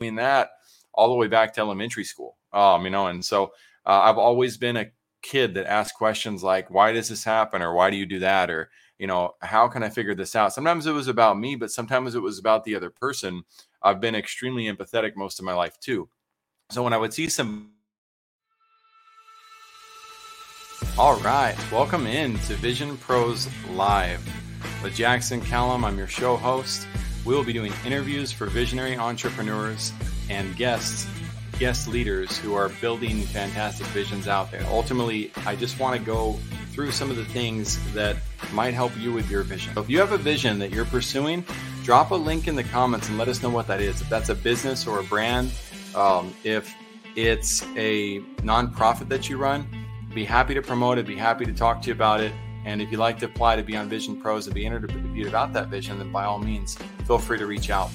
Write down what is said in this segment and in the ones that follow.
doing that all the way back to elementary school. Um, you know, and so uh, I've always been a kid that asked questions like, "Why does this happen?" or "Why do you do that?" or you know, how can I figure this out? Sometimes it was about me, but sometimes it was about the other person. I've been extremely empathetic most of my life too. So when I would see some All right, welcome in to Vision Pros Live with Jackson Callum. I'm your show host. We will be doing interviews for visionary entrepreneurs and guests, guest leaders who are building fantastic visions out there. Ultimately, I just want to go through some of the things that might help you with your vision. So if you have a vision that you're pursuing, drop a link in the comments and let us know what that is. If that's a business or a brand, um, if it's a nonprofit that you run, be happy to promote it, be happy to talk to you about it. And if you'd like to apply to be on Vision Pros and be interviewed about that vision, then by all means, feel free to reach out.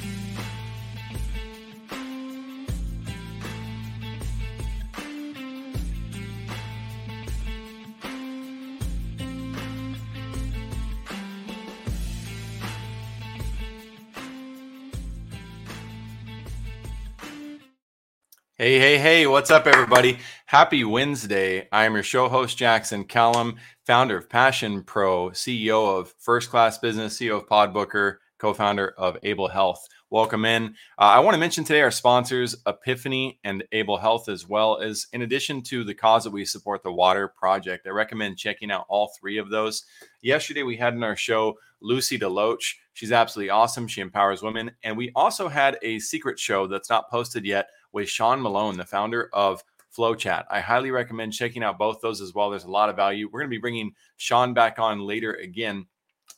Hey, hey, hey, what's up, everybody? Happy Wednesday. I am your show host, Jackson Callum, founder of Passion Pro, CEO of First Class Business, CEO of Podbooker, co founder of Able Health. Welcome in. Uh, I want to mention today our sponsors, Epiphany and Able Health, as well as in addition to the cause that we support, the Water Project. I recommend checking out all three of those. Yesterday, we had in our show Lucy DeLoach. She's absolutely awesome. She empowers women. And we also had a secret show that's not posted yet with Sean Malone, the founder of FlowChat. I highly recommend checking out both those as well. There's a lot of value. We're going to be bringing Sean back on later again.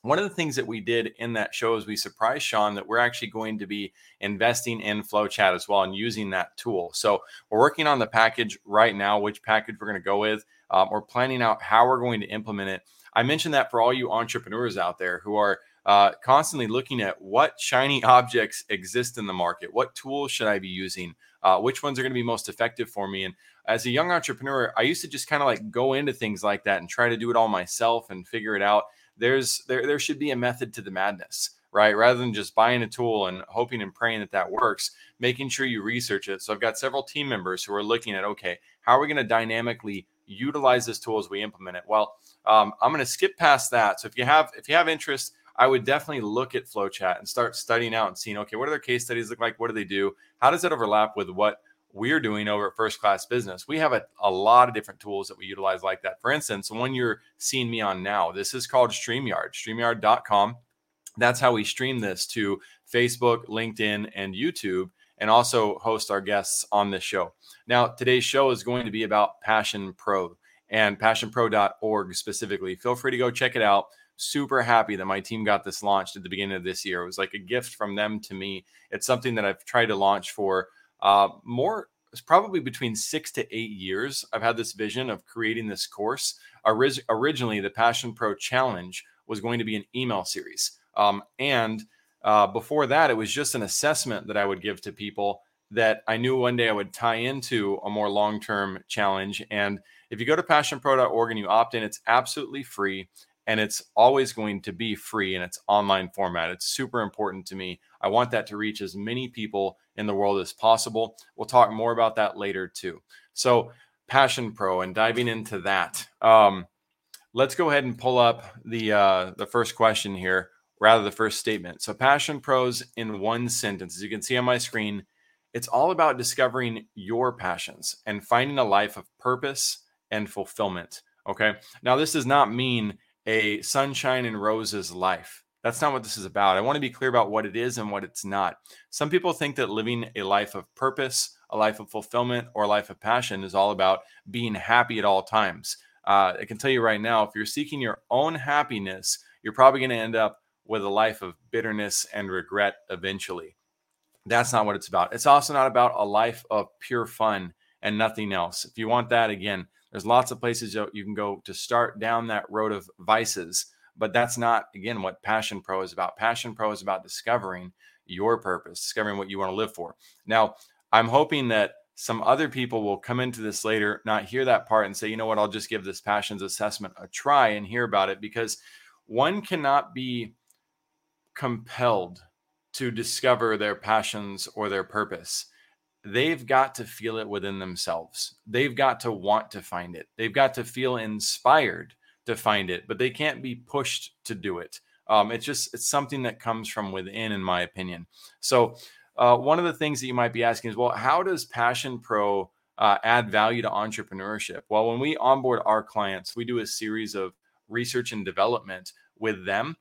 One of the things that we did in that show is we surprised Sean that we're actually going to be investing in FlowChat as well and using that tool. So we're working on the package right now, which package we're going to go with. Um, we're planning out how we're going to implement it. I mentioned that for all you entrepreneurs out there who are uh, constantly looking at what shiny objects exist in the market. What tools should I be using? Uh, which ones are going to be most effective for me? And as a young entrepreneur, I used to just kind of like go into things like that and try to do it all myself and figure it out. There's there there should be a method to the madness, right? Rather than just buying a tool and hoping and praying that that works, making sure you research it. So I've got several team members who are looking at okay, how are we going to dynamically utilize this tool as we implement it? Well, um, I'm going to skip past that. So if you have if you have interest I would definitely look at FlowChat and start studying out and seeing, okay, what do their case studies look like? What do they do? How does it overlap with what we're doing over at First Class Business? We have a, a lot of different tools that we utilize like that. For instance, one you're seeing me on now, this is called StreamYard, StreamYard.com. That's how we stream this to Facebook, LinkedIn, and YouTube, and also host our guests on this show. Now, today's show is going to be about Passion Pro and passionpro.org specifically. Feel free to go check it out super happy that my team got this launched at the beginning of this year. It was like a gift from them to me. It's something that I've tried to launch for uh, more, probably between six to eight years. I've had this vision of creating this course. Orig- originally, the Passion Pro Challenge was going to be an email series. Um, and uh, before that, it was just an assessment that I would give to people that I knew one day I would tie into a more long term challenge. And if you go to passionpro.org and you opt in, it's absolutely free and it's always going to be free in its online format. It's super important to me. I want that to reach as many people in the world as possible. We'll talk more about that later too. So, Passion Pro and diving into that. Um, let's go ahead and pull up the uh, the first question here, rather the first statement. So, Passion Pros in one sentence, as you can see on my screen, it's all about discovering your passions and finding a life of purpose and fulfillment. Okay. Now, this does not mean a sunshine and roses life. That's not what this is about. I want to be clear about what it is and what it's not. Some people think that living a life of purpose, a life of fulfillment, or a life of passion is all about being happy at all times. Uh, I can tell you right now, if you're seeking your own happiness, you're probably going to end up with a life of bitterness and regret eventually. That's not what it's about. It's also not about a life of pure fun and nothing else. If you want that, again, there's lots of places you can go to start down that road of vices, but that's not, again, what Passion Pro is about. Passion Pro is about discovering your purpose, discovering what you want to live for. Now, I'm hoping that some other people will come into this later, not hear that part and say, you know what, I'll just give this passions assessment a try and hear about it because one cannot be compelled to discover their passions or their purpose. They've got to feel it within themselves. They've got to want to find it. They've got to feel inspired to find it, but they can't be pushed to do it. Um, it's just it's something that comes from within, in my opinion. So, uh, one of the things that you might be asking is, well, how does Passion Pro uh, add value to entrepreneurship? Well, when we onboard our clients, we do a series of research and development with them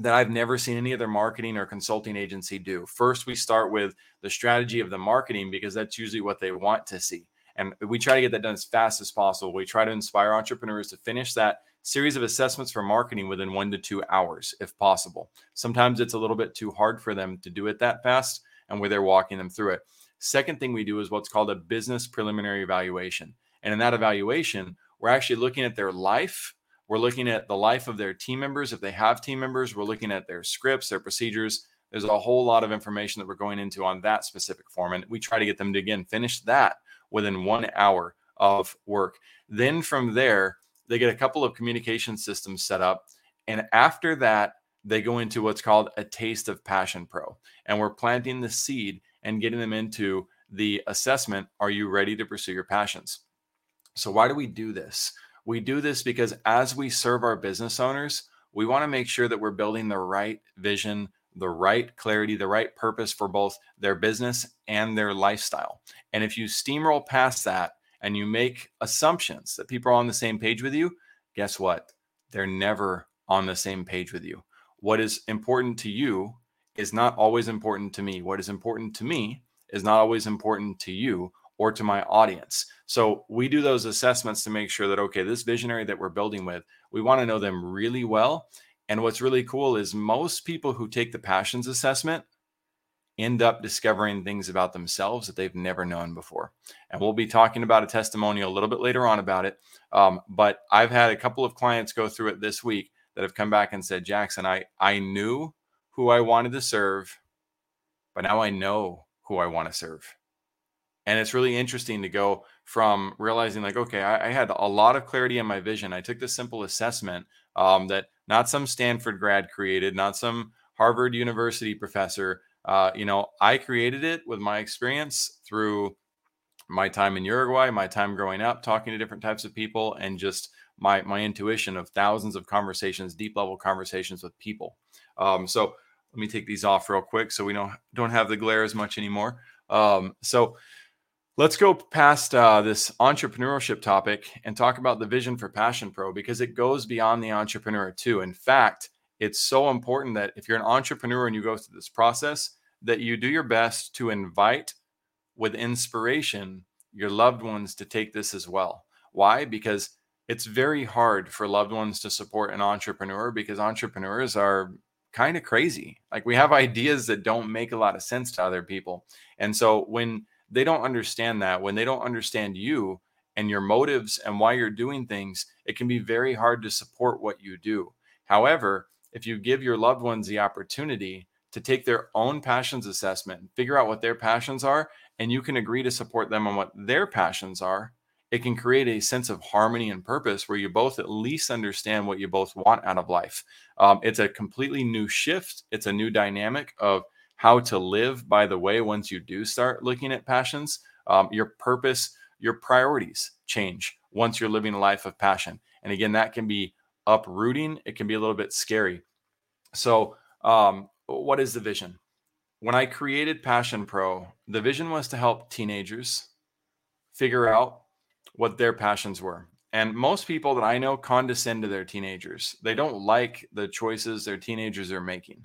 that I've never seen any other marketing or consulting agency do. First, we start with the strategy of the marketing because that's usually what they want to see. And we try to get that done as fast as possible. We try to inspire entrepreneurs to finish that series of assessments for marketing within one to two hours, if possible. Sometimes it's a little bit too hard for them to do it that fast, and we're there walking them through it. Second thing we do is what's called a business preliminary evaluation. And in that evaluation, we're actually looking at their life. We're looking at the life of their team members. If they have team members, we're looking at their scripts, their procedures. There's a whole lot of information that we're going into on that specific form. And we try to get them to, again, finish that within one hour of work. Then from there, they get a couple of communication systems set up. And after that, they go into what's called a taste of passion pro. And we're planting the seed and getting them into the assessment Are you ready to pursue your passions? So, why do we do this? We do this because as we serve our business owners, we want to make sure that we're building the right vision, the right clarity, the right purpose for both their business and their lifestyle. And if you steamroll past that and you make assumptions that people are on the same page with you, guess what? They're never on the same page with you. What is important to you is not always important to me. What is important to me is not always important to you or to my audience. So we do those assessments to make sure that, okay, this visionary that we're building with, we want to know them really well. And what's really cool is most people who take the passions assessment end up discovering things about themselves that they've never known before. And we'll be talking about a testimonial a little bit later on about it. Um, but I've had a couple of clients go through it this week that have come back and said, Jackson, I, I knew who I wanted to serve, but now I know who I want to serve. And it's really interesting to go from realizing, like, okay, I, I had a lot of clarity in my vision. I took this simple assessment um, that not some Stanford grad created, not some Harvard University professor, uh, you know, I created it with my experience through my time in Uruguay, my time growing up, talking to different types of people, and just my my intuition of thousands of conversations, deep level conversations with people. Um, so let me take these off real quick so we don't don't have the glare as much anymore. Um, so let's go past uh, this entrepreneurship topic and talk about the vision for Passion Pro because it goes beyond the entrepreneur too. In fact, it's so important that if you're an entrepreneur and you go through this process, that you do your best to invite with inspiration your loved ones to take this as well. Why? Because it's very hard for loved ones to support an entrepreneur because entrepreneurs are kind of crazy. Like we have ideas that don't make a lot of sense to other people. And so when they don't understand that, when they don't understand you and your motives and why you're doing things, it can be very hard to support what you do. However, if you give your loved ones the opportunity to take their own passions assessment figure out what their passions are, and you can agree to support them on what their passions are, it can create a sense of harmony and purpose where you both at least understand what you both want out of life. Um, it's a completely new shift, it's a new dynamic of how to live by the way once you do start looking at passions. Um, your purpose, your priorities change once you're living a life of passion. And again, that can be uprooting, it can be a little bit scary. So, um, what is the vision? When I created Passion Pro, the vision was to help teenagers figure out what their passions were. And most people that I know condescend to their teenagers. They don't like the choices their teenagers are making.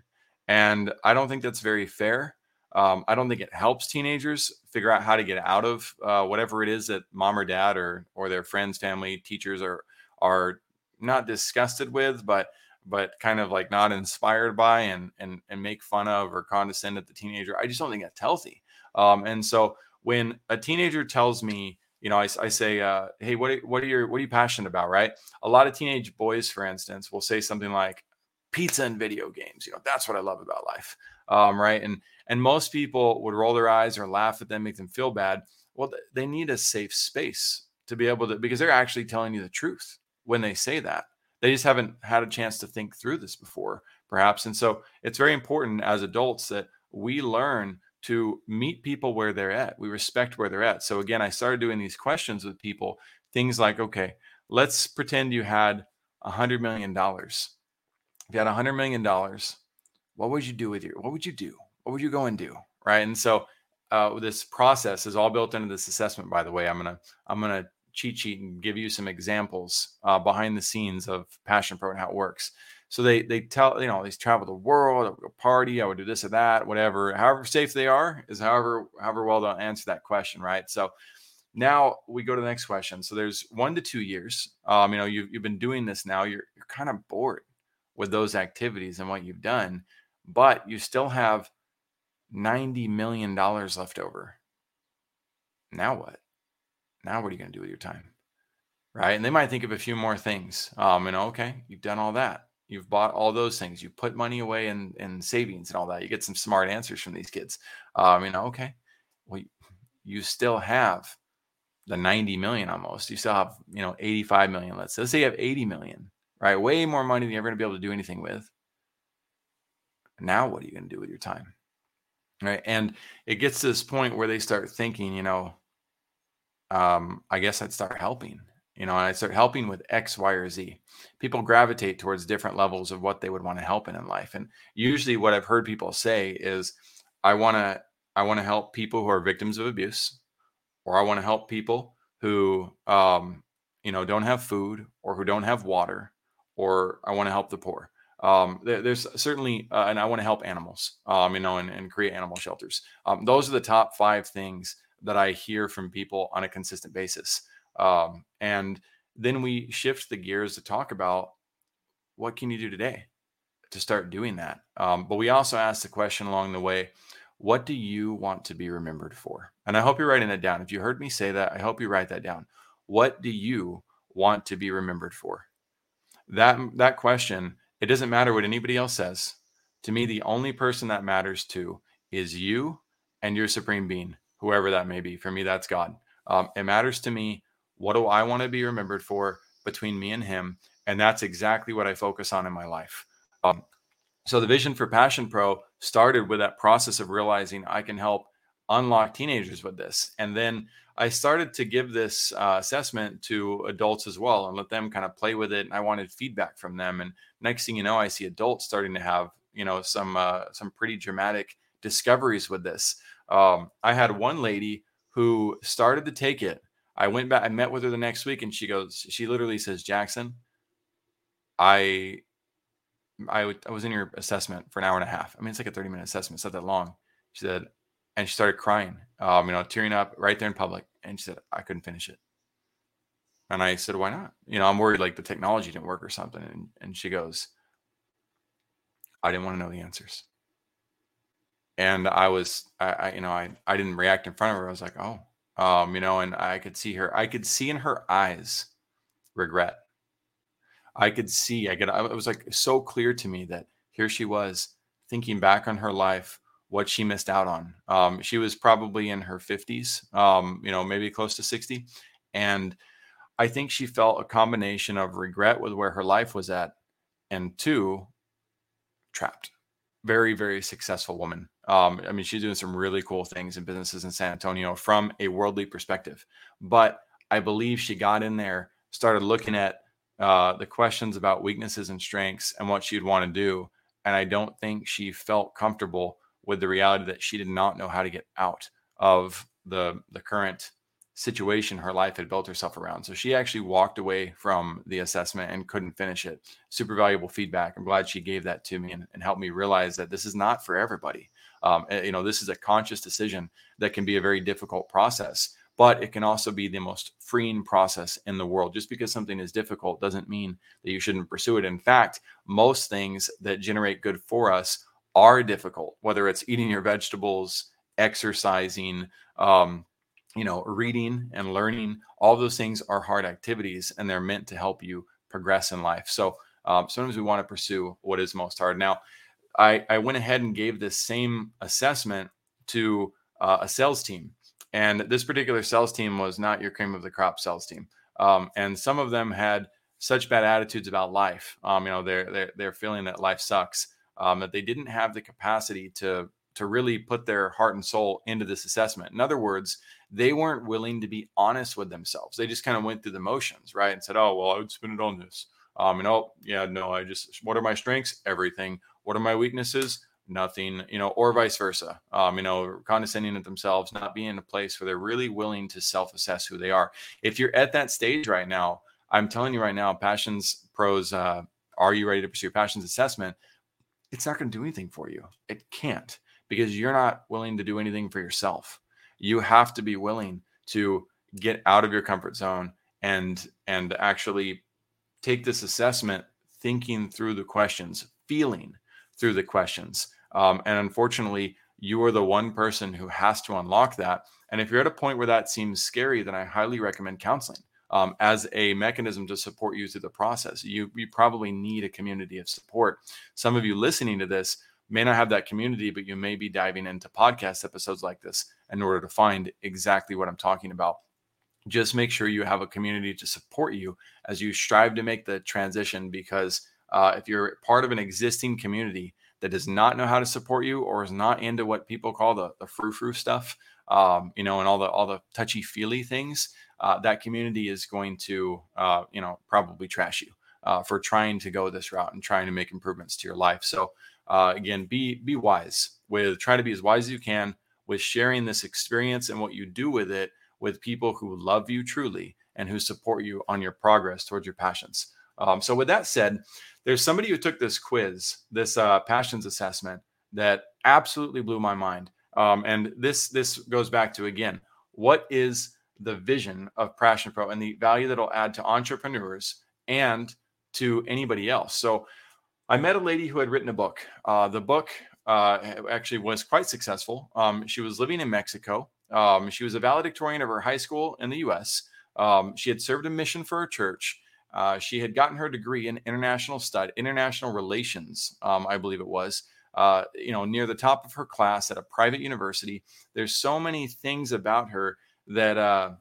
And I don't think that's very fair. Um, I don't think it helps teenagers figure out how to get out of uh, whatever it is that mom or dad or or their friends, family, teachers are are not disgusted with, but but kind of like not inspired by and and and make fun of or condescend at the teenager. I just don't think that's healthy. Um, and so when a teenager tells me, you know, I, I say, uh, hey, what are, what are your what are you passionate about, right? A lot of teenage boys, for instance, will say something like pizza and video games. You know, that's what I love about life, um, right? And and most people would roll their eyes or laugh at them, make them feel bad. Well, they need a safe space to be able to because they're actually telling you the truth when they say that they just haven't had a chance to think through this before perhaps and so it's very important as adults that we learn to meet people where they're at. We respect where they're at. So again, I started doing these questions with people, things like, okay, let's pretend you had a hundred million dollars. If you had a hundred million dollars, what would you do with your what would you do? What would you go and do? Right. And so uh, this process is all built into this assessment, by the way. I'm gonna I'm gonna cheat sheet and give you some examples uh, behind the scenes of Passion Pro and how it works. So they they tell you know they travel the world, I would go party, I would do this or that, whatever. However safe they are is however however well they'll answer that question, right? So now we go to the next question. So there's one to two years. Um, you know you've you've been doing this now. You're you're kind of bored with those activities and what you've done, but you still have ninety million dollars left over. Now what? Now what are you going to do with your time? Right? And they might think of a few more things. Um, know, okay, you've done all that You've bought all those things. You put money away in, in savings and all that. You get some smart answers from these kids. Um, you know, okay, well, you still have the 90 million almost. You still have, you know, 85 million. Let's, let's say you have 80 million, right? Way more money than you're going to be able to do anything with. Now, what are you going to do with your time? Right. And it gets to this point where they start thinking, you know, um, I guess I'd start helping you know, and I start helping with X, Y, or Z. People gravitate towards different levels of what they would want to help in in life. And usually what I've heard people say is, I want to, I want to help people who are victims of abuse, or I want to help people who, um, you know, don't have food or who don't have water, or I want to help the poor. Um, there, there's certainly, uh, and I want to help animals, um, you know, and, and create animal shelters. Um, those are the top five things that I hear from people on a consistent basis. Um, and then we shift the gears to talk about what can you do today to start doing that. Um, but we also ask the question along the way, what do you want to be remembered for? And I hope you're writing that down. If you heard me say that, I hope you write that down. What do you want to be remembered for? That that question, it doesn't matter what anybody else says. To me, the only person that matters to is you and your supreme being, whoever that may be. For me, that's God. Um, it matters to me what do I want to be remembered for between me and him? And that's exactly what I focus on in my life. Um, so the vision for Passion Pro started with that process of realizing I can help unlock teenagers with this. And then I started to give this uh, assessment to adults as well and let them kind of play with it. And I wanted feedback from them. And next thing you know, I see adults starting to have, you know, some, uh, some pretty dramatic discoveries with this. Um, I had one lady who started to take it I went back, I met with her the next week, and she goes, she literally says, Jackson, I, I, I was in your assessment for an hour and a half. I mean, it's like a 30 minute assessment, it's not that long. She said, and she started crying, um, you know, tearing up right there in public. And she said, I couldn't finish it. And I said, why not? You know, I'm worried like the technology didn't work or something. And, and she goes, I didn't want to know the answers. And I was, I, I, you know, I, I didn't react in front of her. I was like, oh, um, you know, and I could see her, I could see in her eyes regret. I could see, I could, it was like so clear to me that here she was thinking back on her life, what she missed out on. Um, she was probably in her 50s, um, you know, maybe close to 60. And I think she felt a combination of regret with where her life was at, and two, trapped. Very, very successful woman. Um, I mean, she's doing some really cool things in businesses in San Antonio from a worldly perspective. But I believe she got in there, started looking at uh, the questions about weaknesses and strengths and what she'd want to do. And I don't think she felt comfortable with the reality that she did not know how to get out of the the current situation her life had built herself around. So she actually walked away from the assessment and couldn't finish it. Super valuable feedback. I'm glad she gave that to me and, and helped me realize that this is not for everybody. Um, eh, you know, this is a conscious decision that can be a very difficult process, but it can also be the most freeing process in the world. Just because something is difficult doesn't mean that you shouldn't pursue it. In fact, most things that generate good for us are difficult, whether it's eating your vegetables, exercising, um, you know, reading and learning. All those things are hard activities, and they're meant to help you progress in life. So um, sometimes we want to pursue what is most hard. Now, I, I went ahead and gave this same assessment to uh, a sales team. And this particular sales team was not your cream of the crop sales team. Um, and some of them had such bad attitudes about life. Um, you know, they're, they're, they're feeling that life sucks, um, that they didn't have the capacity to, to really put their heart and soul into this assessment. In other words, they weren't willing to be honest with themselves. They just kind of went through the motions, right? And said, "Oh, well, I would spend it on this." Um, and oh, yeah, no, I just what are my strengths? Everything. What are my weaknesses? Nothing. You know, or vice versa. Um, you know, condescending to themselves, not being in a place where they're really willing to self-assess who they are. If you're at that stage right now, I'm telling you right now, Passions Pros, uh, are you ready to pursue Passions assessment? It's not going to do anything for you. It can't because you're not willing to do anything for yourself. You have to be willing to get out of your comfort zone and and actually take this assessment thinking through the questions feeling through the questions. Um, and unfortunately you are the one person who has to unlock that. And if you're at a point where that seems scary then i highly recommend counseling um, as a mechanism to support you through the process you, you probably need a community of support some of you listening to this may not have that community, but you may be diving into podcast episodes like this in order to find exactly what I'm talking about. Just make sure you have a community to support you as you strive to make the transition. Because uh, if you're part of an existing community that does not know how to support you or is not into what people call the, the frou frou stuff, um, you know, and all the all the touchy feely things, uh, that community is going to, uh, you know, probably trash you uh, for trying to go this route and trying to make improvements to your life. So uh, again, be be wise with try to be as wise as you can with sharing this experience and what you do with it with people who love you truly and who support you on your progress towards your passions. Um, so, with that said, there's somebody who took this quiz, this uh, passions assessment, that absolutely blew my mind. Um, and this this goes back to again, what is the vision of Passion Pro and the value that it'll add to entrepreneurs and to anybody else. So I met a lady who had written a book. Uh, the book uh, actually was quite successful. Um, she was living in Mexico. Um, she was a valedictorian of her high school in the U.S. Um, she had served a mission for her church. Uh, she had gotten her degree in international stud, international relations, um, I believe it was. Uh, you know, near the top of her class at a private university. There's so many things about her that, uh,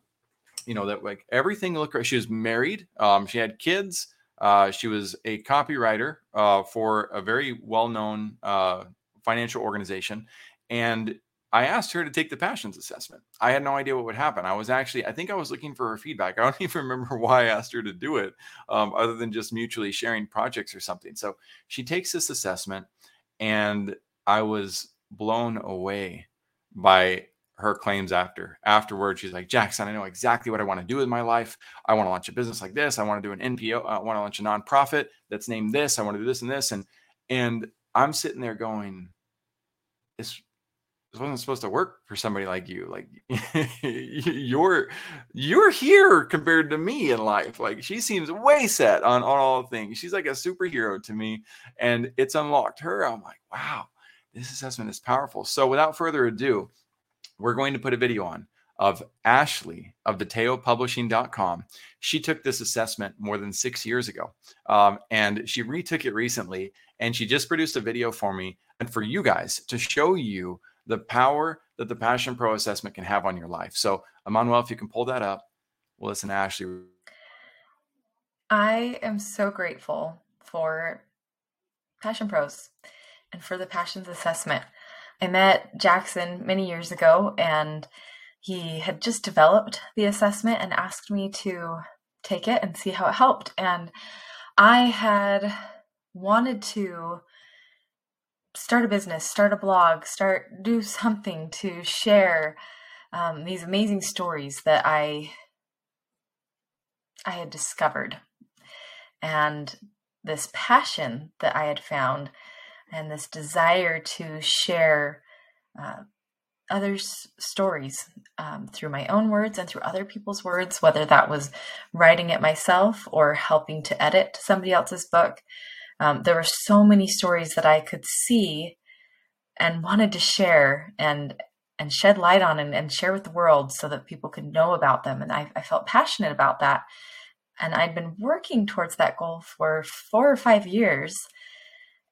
you know, that like everything looked. She was married. Um, she had kids. Uh, she was a copywriter uh, for a very well known uh, financial organization. And I asked her to take the passions assessment. I had no idea what would happen. I was actually, I think I was looking for her feedback. I don't even remember why I asked her to do it, um, other than just mutually sharing projects or something. So she takes this assessment, and I was blown away by her claims after afterwards she's like jackson i know exactly what i want to do with my life. I want to launch a business like this. I want to do an npo uh, i want to launch a nonprofit that's named this. I want to do this and this. And and i'm sitting there going this this wasn't supposed to work for somebody like you. Like you're you're here compared to me in life. Like she seems way set on, on all things. She's like a superhero to me and it's unlocked her. I'm like wow this assessment is powerful. So without further ado we're going to put a video on of Ashley of theteopublishing.com. She took this assessment more than six years ago, um, and she retook it recently. And she just produced a video for me and for you guys to show you the power that the Passion Pro assessment can have on your life. So, Emmanuel, if you can pull that up, we'll listen to Ashley. I am so grateful for Passion Pros and for the Passions assessment. I met Jackson many years ago, and he had just developed the assessment and asked me to take it and see how it helped. And I had wanted to start a business, start a blog, start do something to share um, these amazing stories that I I had discovered, and this passion that I had found and this desire to share uh, others' stories um, through my own words and through other people's words, whether that was writing it myself or helping to edit somebody else's book. Um, there were so many stories that I could see and wanted to share and and shed light on and, and share with the world so that people could know about them. And I, I felt passionate about that. And I'd been working towards that goal for four or five years.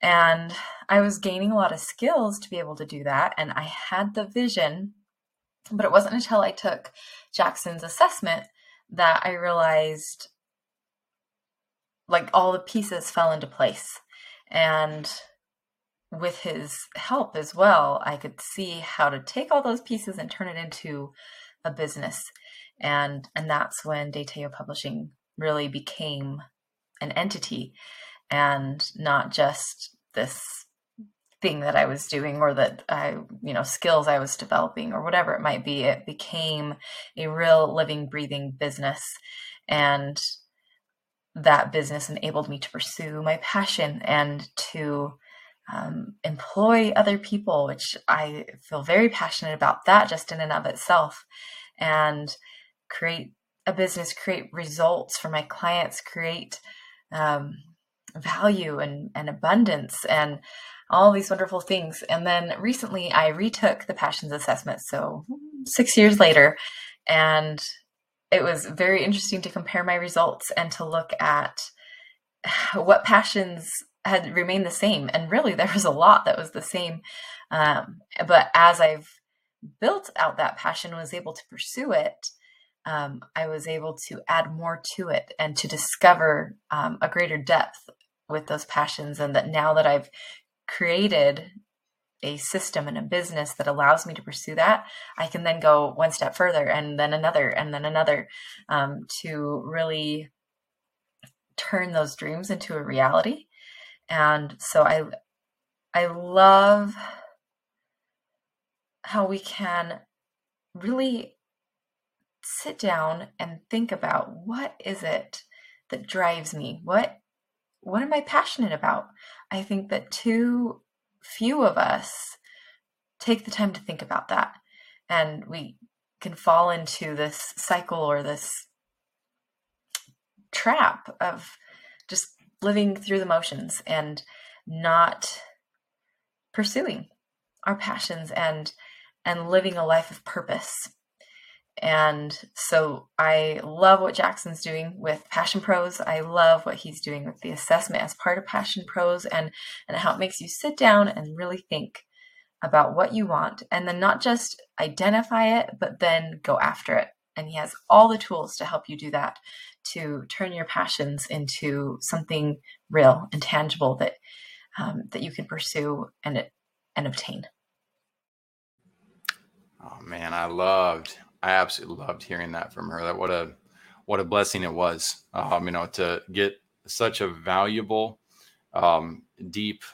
And I was gaining a lot of skills to be able to do that. And I had the vision, but it wasn't until I took Jackson's assessment that I realized like all the pieces fell into place. And with his help as well, I could see how to take all those pieces and turn it into a business. And and that's when Dateo Publishing really became an entity and not just this thing that I was doing or that I, you know, skills I was developing or whatever it might be. It became a real living, breathing business. And that business enabled me to pursue my passion and to um, employ other people, which I feel very passionate about that just in and of itself, and create a business, create results for my clients, create um, value and, and abundance and all these wonderful things. And then recently I retook the passions assessment. So six years later, and it was very interesting to compare my results and to look at what passions had remained the same. And really, there was a lot that was the same. Um, but as I've built out that passion, was able to pursue it, um, I was able to add more to it and to discover um, a greater depth with those passions. And that now that I've created a system and a business that allows me to pursue that, I can then go one step further and then another and then another um, to really turn those dreams into a reality and so i i love how we can really sit down and think about what is it that drives me what what am i passionate about i think that too few of us take the time to think about that and we can fall into this cycle or this trap of just living through the motions and not pursuing our passions and and living a life of purpose. And so I love what Jackson's doing with Passion Pros. I love what he's doing with the assessment as part of Passion Pros and, and how it makes you sit down and really think about what you want and then not just identify it, but then go after it. And he has all the tools to help you do that to turn your passions into something real and tangible that um, that you can pursue and and obtain. Oh man, I loved, I absolutely loved hearing that from her. That what a what a blessing it was, um, you know, to get such a valuable, um, deep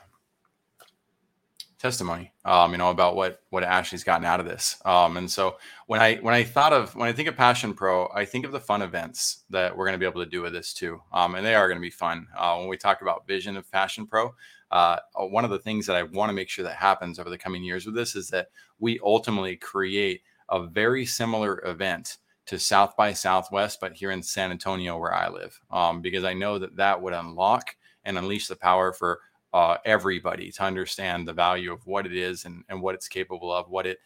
testimony, um, you know, about what what Ashley's gotten out of this. Um, and so when I when I thought of when I think of Passion Pro, I think of the fun events that we're going to be able to do with this too, um, and they are going to be fun. Uh, when we talk about vision of Passion Pro, uh, one of the things that I want to make sure that happens over the coming years with this is that we ultimately create a very similar event to South by Southwest, but here in San Antonio where I live, um, because I know that that would unlock and unleash the power for uh, everybody to understand the value of what it is and, and what it's capable of, what it,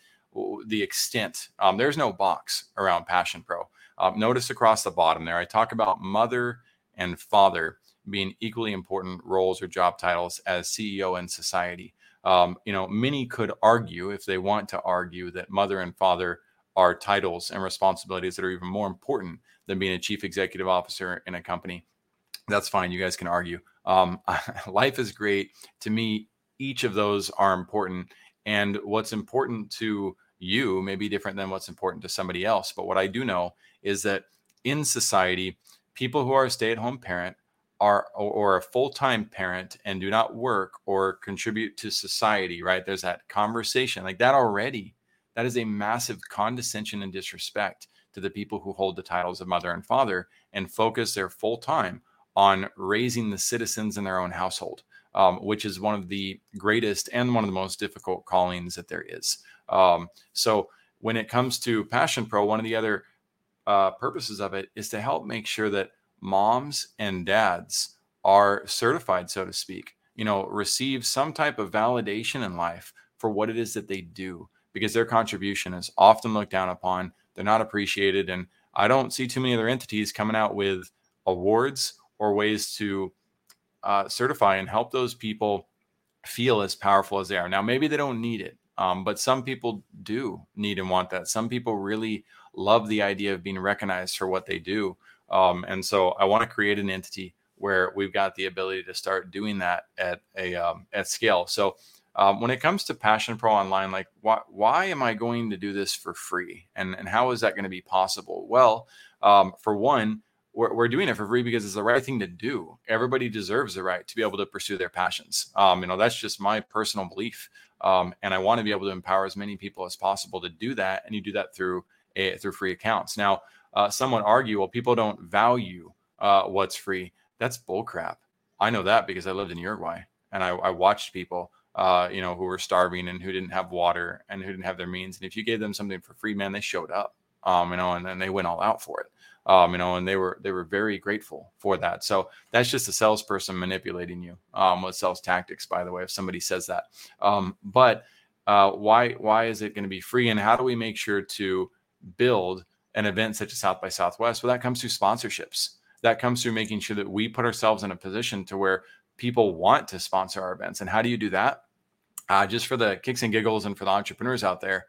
the extent. Um, there's no box around Passion Pro. Um, notice across the bottom there, I talk about mother and father being equally important roles or job titles as CEO in society. Um, you know, many could argue, if they want to argue, that mother and father are titles and responsibilities that are even more important than being a chief executive officer in a company. That's fine. You guys can argue. Um, life is great. To me, each of those are important. And what's important to you may be different than what's important to somebody else. But what I do know is that in society, people who are a stay at home parent are or, a full-time parent and do not work or contribute to society right there's that conversation like that already that is a massive condescension and disrespect to the people who hold the titles of mother and father and focus their full time on raising the citizens in their own household, um, which is one of the greatest and one of the most difficult callings that there is. Um, so, when it comes to Passion Pro, one of the other uh, purposes of it is to help make sure that moms and dads are certified, so to speak, you know, receive some type of validation in life for what it is that they do because their contribution is often looked down upon. They're not appreciated. And I don't see too many other entities coming out with awards or ways to uh, certify and help those people feel as powerful as they are. Now, maybe they don't need it, um, but some people do need and want that. Some people really love the idea of being recognized for what they do. Um, and so I want to create an entity where we've got the ability to start doing that at a um, at scale. So Um, when it comes to Passion Pro Online, like why, why am I going to do this for free? And, and how is that going to be possible? Well, um, for one, we're, doing it for free because it's the right thing to do. Everybody deserves the right to be able to pursue their passions. Um, you know, that's just my personal belief. Um, and I want to be able to empower as many people as possible to do that. And you do that through a, through free accounts. Now, uh, some would argue, well, people don't value uh, what's free. That's bullcrap. I know that because I lived in Uruguay and I, I watched people, uh, you know, who were starving and who didn't have water and who didn't have their means. And if you gave them something for free, man, they showed up, um, you know, and then they went all out for it um, you know, and they were they were very grateful for that. So that's just a salesperson manipulating you um, with sales tactics, by the way, if somebody says that. Um, but uh, why why is it going to be free, and how do we make sure to build an event such as South by Southwest? Well, that comes through sponsorships. That comes through making sure that we put ourselves in a position to where people want to sponsor our events. And how do you do that? Uh, just for the kicks and giggles and for the entrepreneurs out there,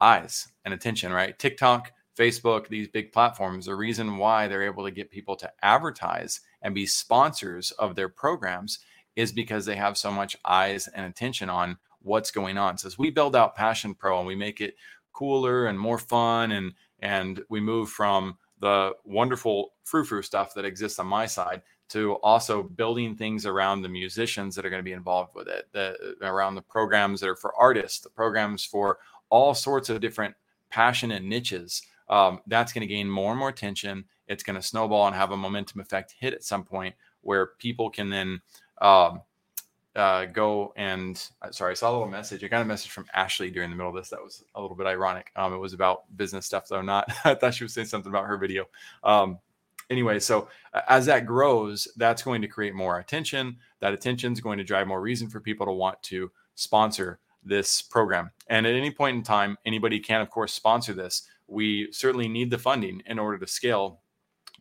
eyes and attention, right? TikTok, Facebook, these big platforms, the reason why they're able to get people to advertise and be sponsors of their programs is because they have so much eyes and attention on what's going on. So as we build out Passion Pro and we make it cooler and more fun and and we move from the wonderful frou-frou stuff that exists on my side to also building things around the musicians that are going to be involved with it, the, around the programs that are for artists, the programs for all sorts of different passion and niches um, that's going to gain more and more attention. It's going to snowball and have a momentum effect hit at some point where people can then um, uh, go and uh, sorry, I saw a little message. I got a message from Ashley during the middle of this. That was a little bit ironic. Um, it was about business stuff, though. Not I thought she was saying something about her video. Um, anyway, so as that grows, that's going to create more attention. That attention is going to drive more reason for people to want to sponsor this program. And at any point in time, anybody can, of course, sponsor this we certainly need the funding in order to scale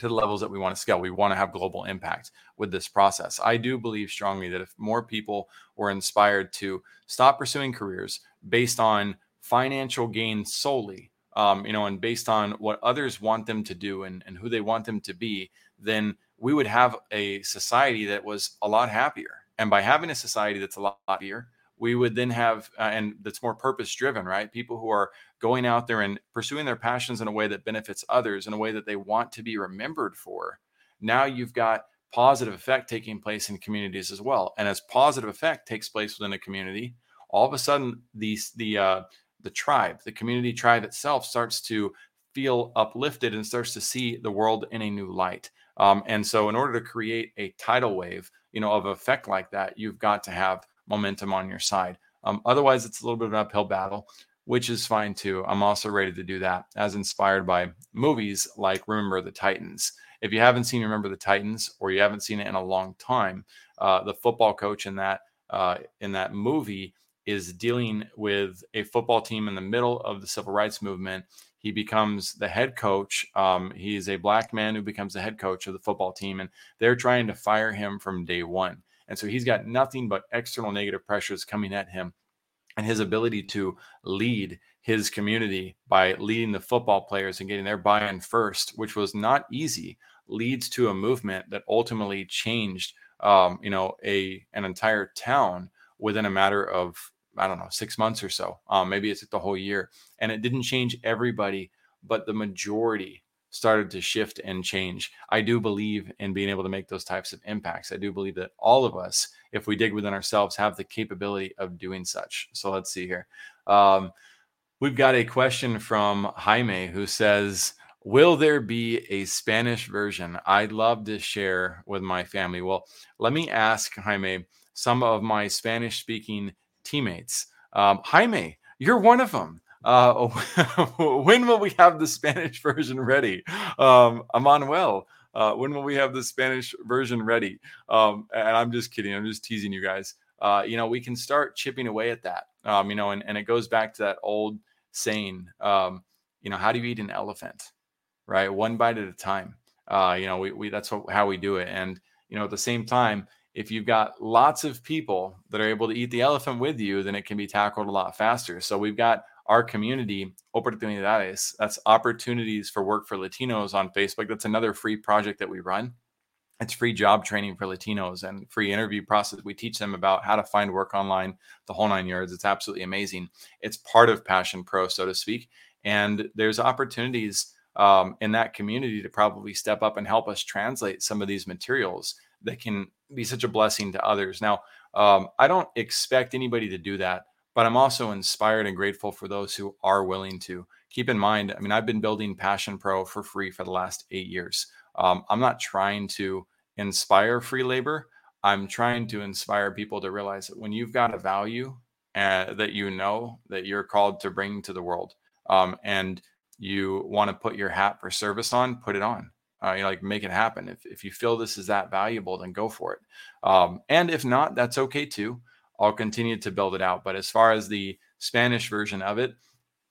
to the levels that we want to scale. We want to have global impact with this process. I do believe strongly that if more people were inspired to stop pursuing careers based on financial gain solely, um, you know, and based on what others want them to do and, and who they want them to be, then we would have a society that was a lot happier. And by having a society that's a lot happier, we would then have uh, and that's more purpose driven right? People who are going out there and pursuing their passions in a way that benefits others in a way that they want to be remembered for. Now you've got positive effect taking place in communities as well and as positive effect takes place within a community all of a sudden the the uh, the tribe the community tribe itself starts to feel uplifted and starts to see the world in a new light. Um, and so in order to create a tidal wave you know of effect like that you've got to have momentum on your side. Um, otherwise, it's a little bit of an uphill battle, which is fine too. I'm also ready to do that, as inspired by movies like Remember the Titans. If you haven't seen Remember the Titans, or you haven't seen it in a long time, uh, the football coach in that uh, in that movie is dealing with a football team in the middle of the civil rights movement. He becomes the head coach. Um, he's a black man who becomes the head coach of the football team, and they're trying to fire him from day one. And so he's got nothing but external negative pressures coming at him. And his ability to lead his community by leading the football players and getting their buy in first, which was not easy, leads to a movement that ultimately changed, um, you know, a an entire town within a matter of I don't know six months or so. Um, maybe it's the whole year, and it didn't change everybody, but the majority started to shift and change. I do believe in being able to make those types of impacts. I do believe that all of us, if we dig within ourselves, have the capability of doing such. So let's see here. Um, we've got a question from Jaime who says, Will there be a Spanish version? I'd love to share with my family. Well, let me ask Jaime, some of my Spanish speaking teammates. Um, Jaime, you're one of them. Uh, when will we have the Spanish version ready? Um, Emmanuel, uh, when will we have the Spanish version ready? Um, and I'm just kidding. I'm just teasing you guys. Uh, you know, we can start chipping away at that. Um, you know, and, and it goes back to that old saying, um, you know, how do you eat an elephant? Right, one bite at a time. Uh, you know, we, we that's what, how we do it. And you know, at the same time, if you've got lots of people that are able to eat the elephant with you, then it can be tackled a lot faster. So we've got our community, Oportunidades, that's opportunities for work for Latinos on Facebook. That's another free project that we run. it's free job training for Latinos and free interview process. We teach them about how to find work online, the whole nine yards. It's absolutely amazing. It's part of Passion Pro, so to speak. And there's opportunities um, in that community to probably step up and help us translate some of these materials that can be such a blessing to others. Now, um, I don't expect anybody to do that, but I'm also inspired and grateful for those who are willing to. Keep in mind, I mean, I've been building Passion Pro for free for the last eight years. Um, I'm not trying to inspire free labor. I'm trying to inspire people to realize that when you've got a value uh, that you know that you're called to bring to the world, um, and you want to put your hat for service on, put it on. Uh, you know, like make it happen. If if you feel this is that valuable, then go for it. Um, and if not, that's okay too. I'll continue to build it out. But as far as the Spanish version of it,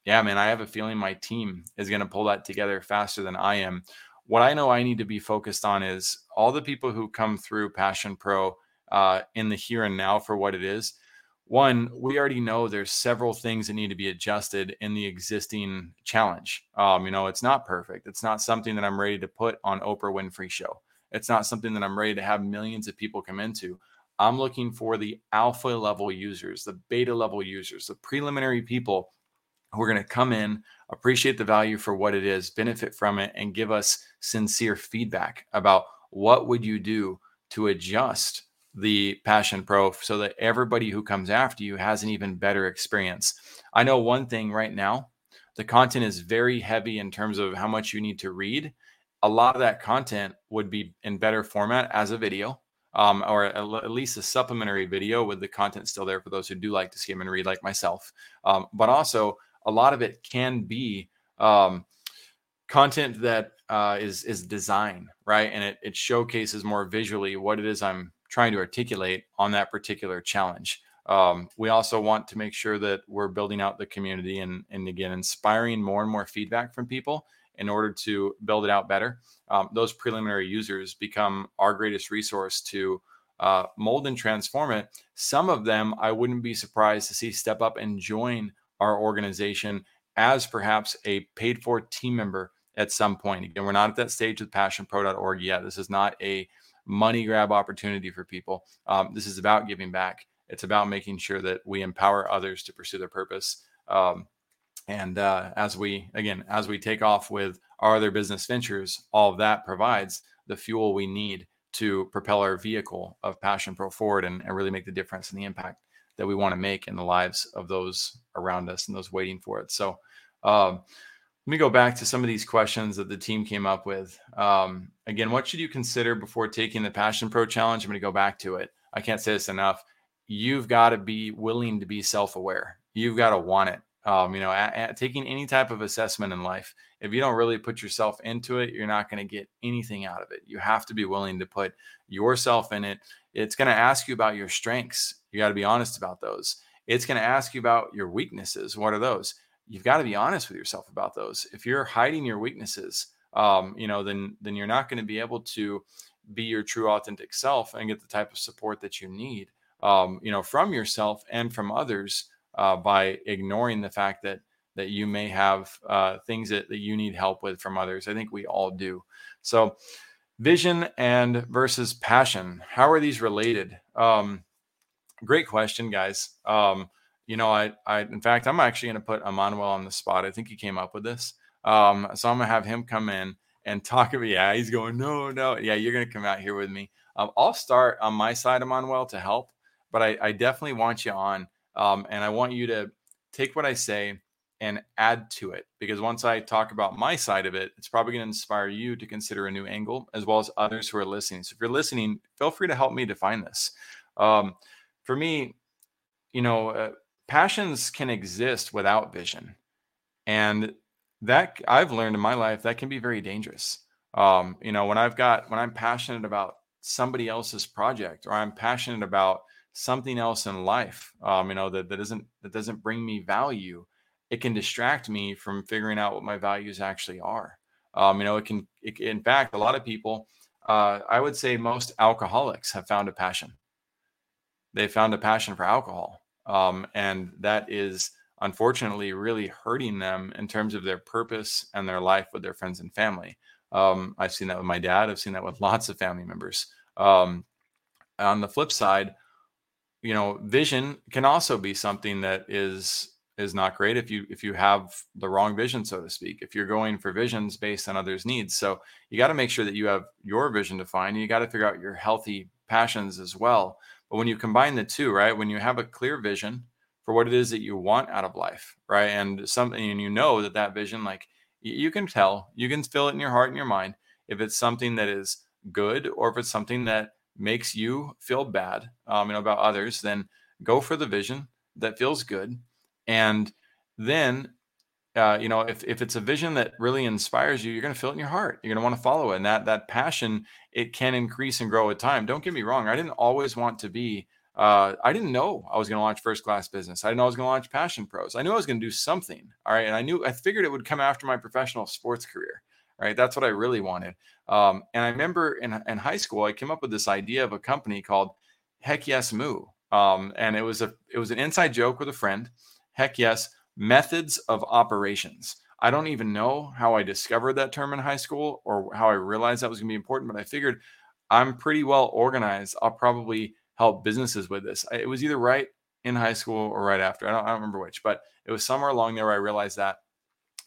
yeah, man, I have a feeling my team is going to pull that together faster than I am what I know I need to be focused on is all the people who come through Passion Pro uh, in the here and now for what it is. One, we already know there's several things that need to be adjusted in the existing challenge. Um, you know, it's not perfect. It's not something that I'm ready to put on Oprah Winfrey show. It's not something that I'm ready to have millions of people come into. I'm looking for the alpha level users, the beta level users, the preliminary people who are going to come in, appreciate the value for what it is, benefit from it, and give us sincere feedback about what would you do to adjust the Passion Pro so that everybody who comes after you has an even better experience. I know one thing right now, the content is very heavy in terms of how much you need to read. A lot of that content would be in better format as a video. Um, or at least a supplementary video with the content still there for those who do like to skim and read, like myself. Um, but also, a lot of it can be um, content that uh, is is design, right? And it, it showcases more visually what it is I'm trying to articulate on that particular challenge. Um, we also want to make sure that we're building out the community and, and again, inspiring more and more feedback from people in order to build it out better. Um, those preliminary users become our greatest resource to uh, mold and transform it. Some of them I wouldn't be surprised to see step up and join our organization as perhaps a paid for team member at some point. Again, we're not at that stage with passionpro.org yet. This is not a money grab opportunity for people. Um, this is about giving back. It's about making sure that we empower others to pursue their purpose. Um, and uh, as we, again, as we take off with our other business ventures, all of that provides the fuel we need to propel our vehicle of Passion Pro forward and, and really make the difference and the impact that we want to make in the lives of those around us and those waiting for it. So, um, let me go back to some of these questions that the team came up with. Um, again, what should you consider before taking the Passion Pro Challenge? I'm going to go back to it. I can't say this enough. You've got to be willing to be self aware. You've got to want it. Um, you know, at, at taking any type of assessment in life, if you don't really put yourself into it, you're not going to get anything out of it. You have to be willing to put yourself in it. It's going to ask you about your strengths. You got to be honest about those. It's going to ask you about your weaknesses. What are those? You've got to be honest with yourself about those. If you're hiding your weaknesses, um, you know, then then you're not going to be able to be your true authentic self and get the type of support that you need, um, you know, from yourself and from others uh, by ignoring the fact that that you may have uh, things that, that you need help with from others. I think we all do. So, vision and versus passion, how are these related? Um, great question, guys. Um, you know, I, I, in fact, I'm actually going to put Emmanuel on the spot. I think he came up with this. Um, so I'm going to have him come in and talk about, yeah, he's going, no, no. Yeah, you're going to come out here with me. Um, I'll start on my side, Emmanuel, to help, but I, I definitely want you on. Um, and I want you to take what I say and add to it because once I talk about my side of it, it's probably going to inspire you to consider a new angle as well as others who are listening. So if you're listening, feel free to help me define this. Um, for me, you know, uh, passions can exist without vision. And that I've learned in my life that can be very dangerous. Um, you know, when I've got, when I'm passionate about somebody else's project or I'm passionate about something else in life, um, you know, that, that doesn't, that doesn't bring me value, it can distract me from figuring out what my values actually are. Um, you know, it can, it, in fact, a lot of people, uh, I would say most alcoholics have found a passion. They found a passion for alcohol. Um, and that is unfortunately really hurting them in terms of their purpose and their life with their friends and family. Um, I've seen that with my dad. I've seen that with lots of family members. Um, on the flip side, you know, vision can also be something that is is not great if you if you have the wrong vision so to speak if you're going for visions based on others needs. So you got to make sure that you have your vision defined and you got to figure out your healthy passions as well. But when you combine the two right when you have a clear vision for what it is that you want out of life right and something and you know that that vision like you can tell you can feel it in your heart and your mind if it's something that is good or if it's something that makes you feel bad um, you know about others then go for the vision that feels good and then, uh, you know, if, if it's a vision that really inspires you, you're going to feel it in your heart. You're going to want to follow it. And that, that passion, it can increase and grow with time. Don't get me wrong. I didn't always want to be, uh, I didn't know I was going to launch first class business. I didn't know I was going to launch passion pros. I knew I was going to do something. All right. And I knew, I figured it would come after my professional sports career. Right. That's what I really wanted. Um, and I remember in, in high school, I came up with this idea of a company called Heck Yes Moo. Um, and it was a, it was an inside joke with a friend Heck yes, methods of operations. I don't even know how I discovered that term in high school or how I realized that was going to be important, but I figured I'm pretty well organized. I'll probably help businesses with this. It was either right in high school or right after. I don't, I don't remember which, but it was somewhere along there I realized that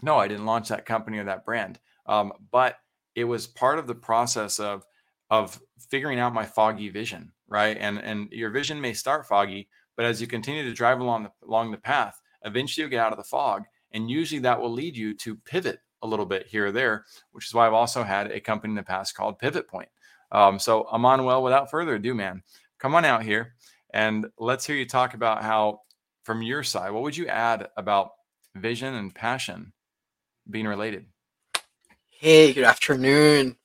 no, I didn't launch that company or that brand. Um, but it was part of the process of of figuring out my foggy vision, right? And and your vision may start foggy, but as you continue to drive along the along the path, eventually you'll get out of the fog. And usually that will lead you to pivot a little bit here or there, which is why I've also had a company in the past called Pivot Point. Um, so, Emmanuel, without further ado, man, come on out here and let's hear you talk about how, from your side, what would you add about vision and passion being related? Hey, good afternoon.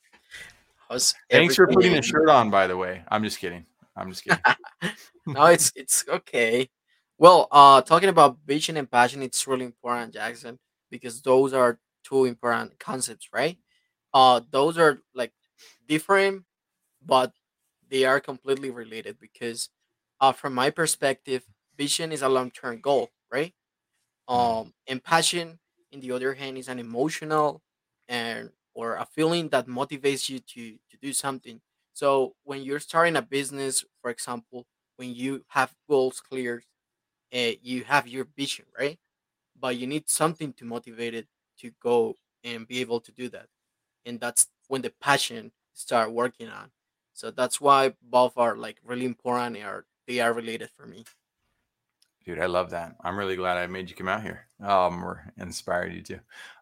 How's Thanks for putting the shirt on, by the way. I'm just kidding. I'm just kidding. no, it's it's okay. Well, uh, talking about vision and passion, it's really important, Jackson, because those are two important concepts, right? Uh, those are like different, but they are completely related because, uh, from my perspective, vision is a long-term goal, right? Mm-hmm. Um, and passion, in the other hand, is an emotional and or a feeling that motivates you to to do something. So when you're starting a business, for example, when you have goals clear uh, you have your vision, right? But you need something to motivate it to go and be able to do that. And that's when the passion start working on. So that's why both are like really important and are they are related for me. Dude, I love that. I'm really glad I made you come out here. Um, or inspired you to.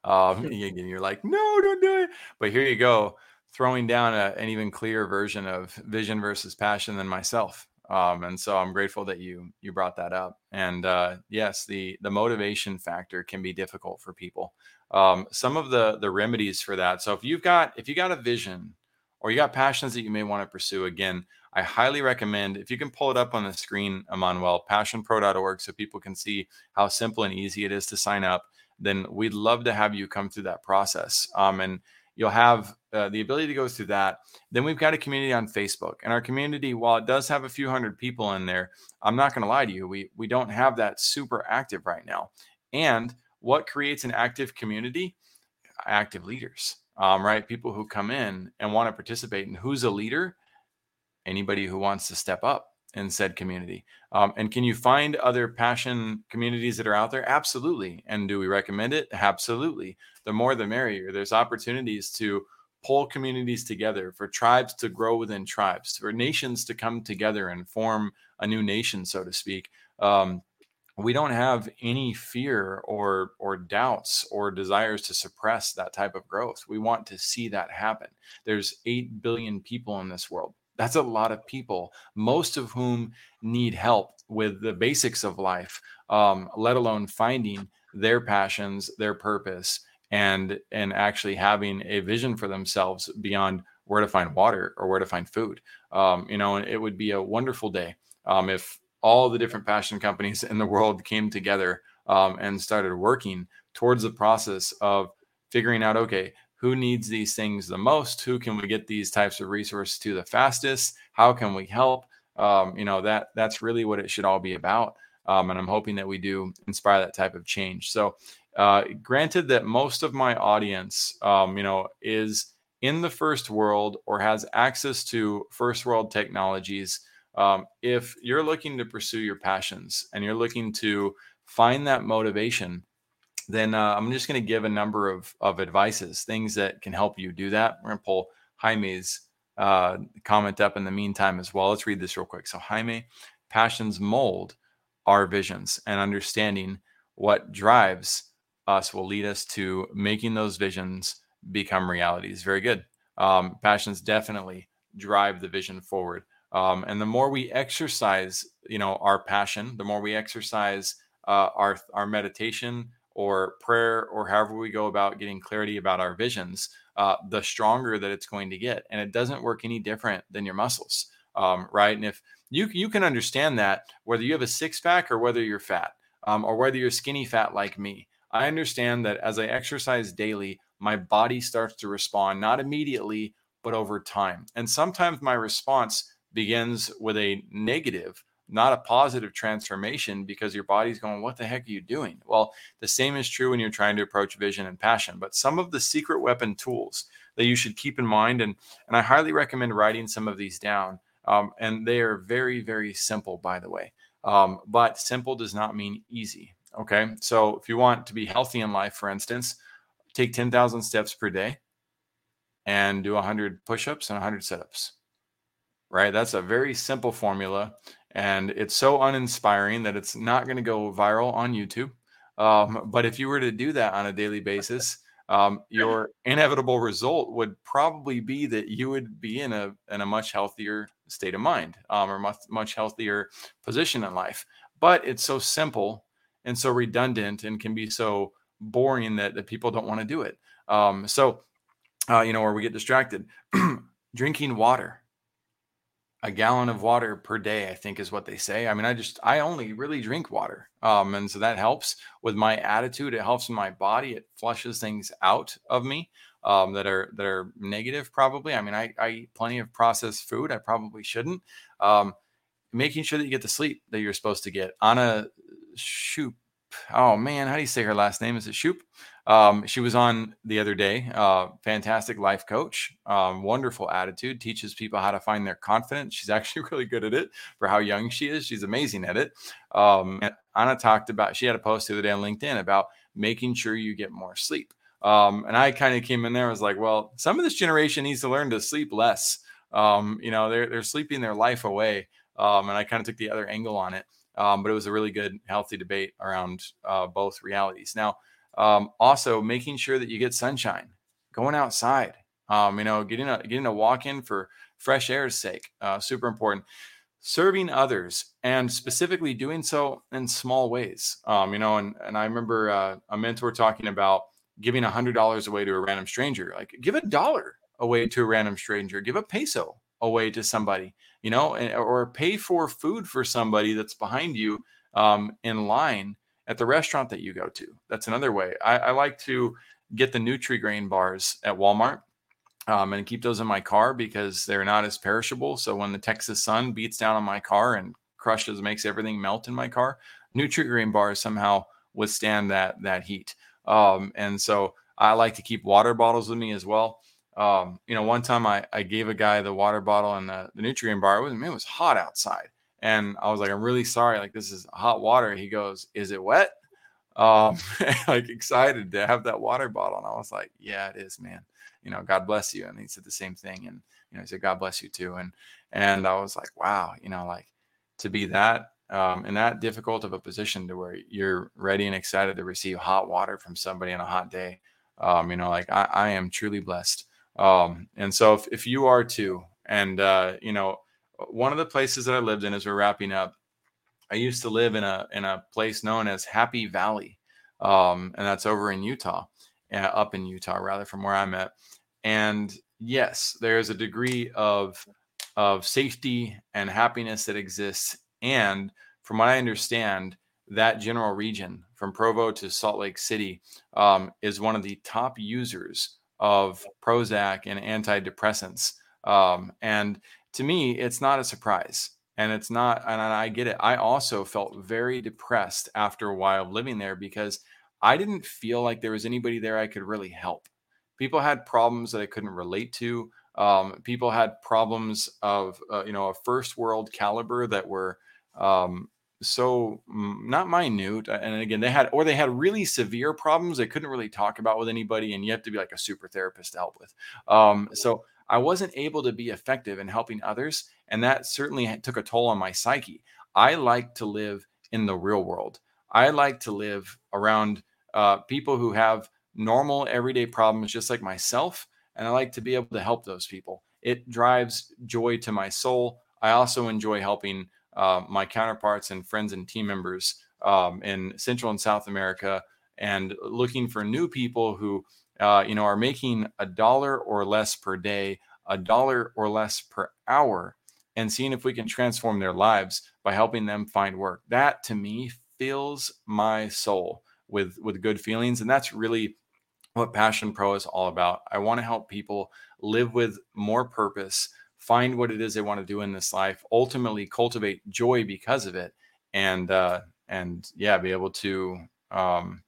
Um, you're like, no, don't do it. But here you go, throwing down a, an even clearer version of vision versus passion than myself um, and so I'm grateful that you you brought that up. And uh, yes, the the motivation factor can be difficult for people. Um, some of the the remedies for that. So if you've got if you got a vision or you got passions that you may want to pursue, again, I highly recommend if you can pull it up on the screen, Emmanuel, passionpro.org, so people can see how simple and easy it is to sign up. Then we'd love to have you come through that process. Um, and you'll have uh, the ability to go through that. Then we've got a community on Facebook, and our community, while it does have a few hundred people in there, I'm not going to lie to you, we we don't have that super active right now. And what creates an active community? Active leaders, um, right? People who come in and want to participate. And who's a leader? Anybody who wants to step up in said community. Um, and can you find other passion communities that are out there? Absolutely. And do we recommend it? Absolutely. The more the merrier. There's opportunities to pull communities together, for tribes to grow within tribes, for nations to come together and form a new nation, so to speak. Um, we don't have any fear or or doubts or desires to suppress that type of growth. We want to see that happen. There's 8 billion people in this world. That's a lot of people, most of whom need help with the basics of life, um, let alone finding their passions, their purpose, and and actually having a vision for themselves beyond where to find water or where to find food. Um, you know, it would be a wonderful day um, if all the different passion companies in the world came together um, and started working towards the process of figuring out, okay, who needs these things the most? Who can we get these types of resources to the fastest? How can we help? Um, you know that that's really what it should all be about. Um, and i'm hoping that we do inspire that type of change. So uh, granted that most of my audience um, you know is in the first world or has access to first world technologies, um, if you're looking to pursue your passions and you're looking to find that motivation, then uh, I'm just going to give a number of, of advices, things that can help you do that. We're going to pull Jaime's uh, comment up in the meantime as well. Let's read this real quick. So, Jaime, passions mold our visions, and understanding what drives us will lead us to making those visions become realities. Very good. Um, passions definitely drive the vision forward. Um, and the more we exercise, you know, our passion, the more we exercise uh, our our meditation or prayer or however we go about getting clarity about our visions, uh, the stronger that it's going to get. And it doesn't work any different than your muscles, um, right? And if you you can understand that whether you have a six pack or whether you're fat, um, or whether you're skinny fat like me, I understand that as I exercise daily, my body starts to respond not immediately but over time. And sometimes my response begins with a negative not a positive transformation because your body's going, What the heck are you doing? Well, the same is true when you're trying to approach vision and passion. But some of the secret weapon tools that you should keep in mind, and, and I highly recommend writing some of these down. Um, and they are very, very simple, by the way. Um, but simple does not mean easy. Okay. So if you want to be healthy in life, for instance, take 10,000 steps per day and do 100 push ups and 100 sit ups. Right. That's a very simple formula and it's so uninspiring that it's not going to go viral on YouTube. Um, but if you were to do that on a daily basis, um, your inevitable result would probably be that you would be in a in a much healthier state of mind um, or much much healthier position in life. But it's so simple and so redundant and can be so boring that, that people don't want to do it. Um, so, uh, you know, where we get distracted. Drinking water a gallon of water per day, I think is what they say. I mean, I just I only really drink water. Um, and so that helps with my attitude. It helps my body. It flushes things out of me um, that are that are negative, probably. I mean, I, I eat plenty of processed food. I probably shouldn't. Um, making sure that you get the sleep that you're supposed to get. Anna Shoop. Oh man, how do you say her last name? Is it Shoop? Um, she was on the other day. Uh, fantastic life coach, um, wonderful attitude, teaches people how to find their confidence. She's actually really good at it for how young she is. She's amazing at it. Um, Anna talked about, she had a post the other day on LinkedIn about making sure you get more sleep. Um, and I kind of came in there, and was like, well, some of this generation needs to learn to sleep less. Um, you know, they're, they're sleeping their life away. Um, and I kind of took the other angle on it. but it was a really good, healthy debate around uh, both realities. Now, um, also, making sure that you get sunshine, going outside, um, you know, getting a getting a walk in for fresh air's sake, uh, super important. Serving others and specifically doing so in small ways, um, you know, and and I remember uh, a mentor talking about giving a hundred dollars away to a random stranger. Like, give a dollar away to a random stranger, give a peso away to somebody, you know, or pay for food for somebody that's behind you um, in line at the restaurant that you go to. That's another way. I, I like to get the Nutri-Grain bars at Walmart um, and keep those in my car because they're not as perishable. So when the Texas sun beats down on my car and crushes, makes everything melt in my car, Nutri-Grain bars somehow withstand that that heat. Um, and so I like to keep water bottles with me as well. Um, you know, one time I, I gave a guy the water bottle and the, the Nutri-Grain bar. It was, man, it was hot outside. And I was like, I'm really sorry. Like, this is hot water. He goes, Is it wet? Um, like excited to have that water bottle. And I was like, Yeah, it is, man. You know, God bless you. And he said the same thing. And, you know, he said, God bless you too. And, and I was like, wow, you know, like to be that, um, in that difficult of a position to where you're ready and excited to receive hot water from somebody on a hot day. Um, you know, like I, I am truly blessed. Um, and so if, if you are too, and, uh, you know, one of the places that I lived in as we're wrapping up, I used to live in a in a place known as Happy Valley, um, and that's over in Utah, uh, up in Utah rather, from where I'm at. And yes, there's a degree of of safety and happiness that exists, and from what I understand, that general region from Provo to Salt Lake City um, is one of the top users of Prozac and antidepressants. Um, and to me, it's not a surprise. And it's not, and I get it. I also felt very depressed after a while living there because I didn't feel like there was anybody there I could really help. people had problems that I couldn't relate to. Um, people had problems of uh, you know a first world caliber that were um, so not minute and again they had or they had really severe problems they couldn't really talk about with anybody and you have to be like a super therapist to help with um, so i wasn't able to be effective in helping others and that certainly took a toll on my psyche. I like to live in the real world. I like to live around uh, people who have normal everyday problems just like myself and i like to be able to help those people. It drives joy to my soul. I also enjoy helping uh, my counterparts and friends and team members um, in Central and South America, and looking for new people who, uh, you know, are making a dollar or less per day, a dollar or less per hour, and seeing if we can transform their lives by helping them find work. That to me fills my soul with with good feelings, and that's really what Passion Pro is all about. I want to help people live with more purpose find what it is they want to do in this life, ultimately cultivate joy because of it, and uh, and yeah, be able to um,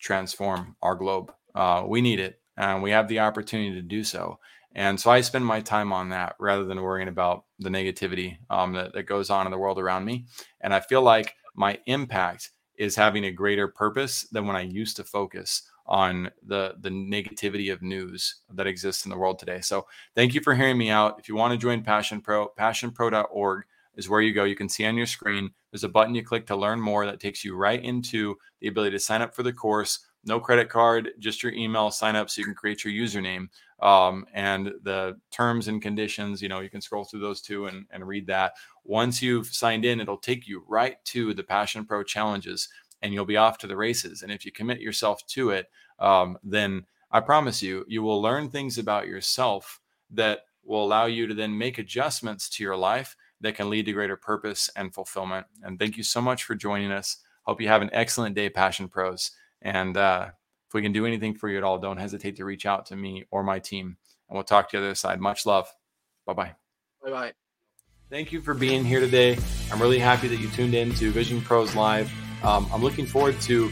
transform our globe. Uh, we need it, and we have the opportunity to do so. And so I spend my time on that rather than worrying about the negativity um, that, that goes on in the world around me. And I feel like my impact is having a greater purpose than when I used to focus on the the negativity of news that exists in the world today. So thank you for hearing me out. If you want to join Passion Pro, passionpro.org is where you go. You can see on your screen there's a button you click to learn more that takes you right into the ability to sign up for the course. No credit card, just your email sign up so you can create your username. Um, and the terms and conditions, you know, you can scroll through those too and, and read that. Once you've signed in, it'll take you right to the Passion Pro challenges and you'll be off to the races. And if you commit yourself to it, um, then I promise you, you will learn things about yourself that will allow you to then make adjustments to your life that can lead to greater purpose and fulfillment. And thank you so much for joining us. Hope you have an excellent day, Passion Pros. And uh, if we can do anything for you at all, don't hesitate to reach out to me or my team. And we'll talk to you the other side. Much love. Bye bye. Bye bye. Thank you for being here today. I'm really happy that you tuned in to Vision Pros Live. Um, I'm looking forward to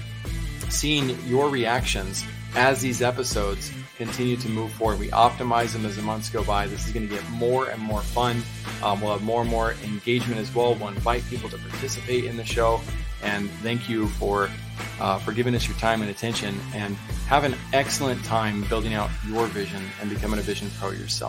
seeing your reactions as these episodes continue to move forward. We optimize them as the months go by. This is going to get more and more fun. Um, we'll have more and more engagement as well. We'll invite people to participate in the show. And thank you for uh, for giving us your time and attention. And have an excellent time building out your vision and becoming a vision pro yourself.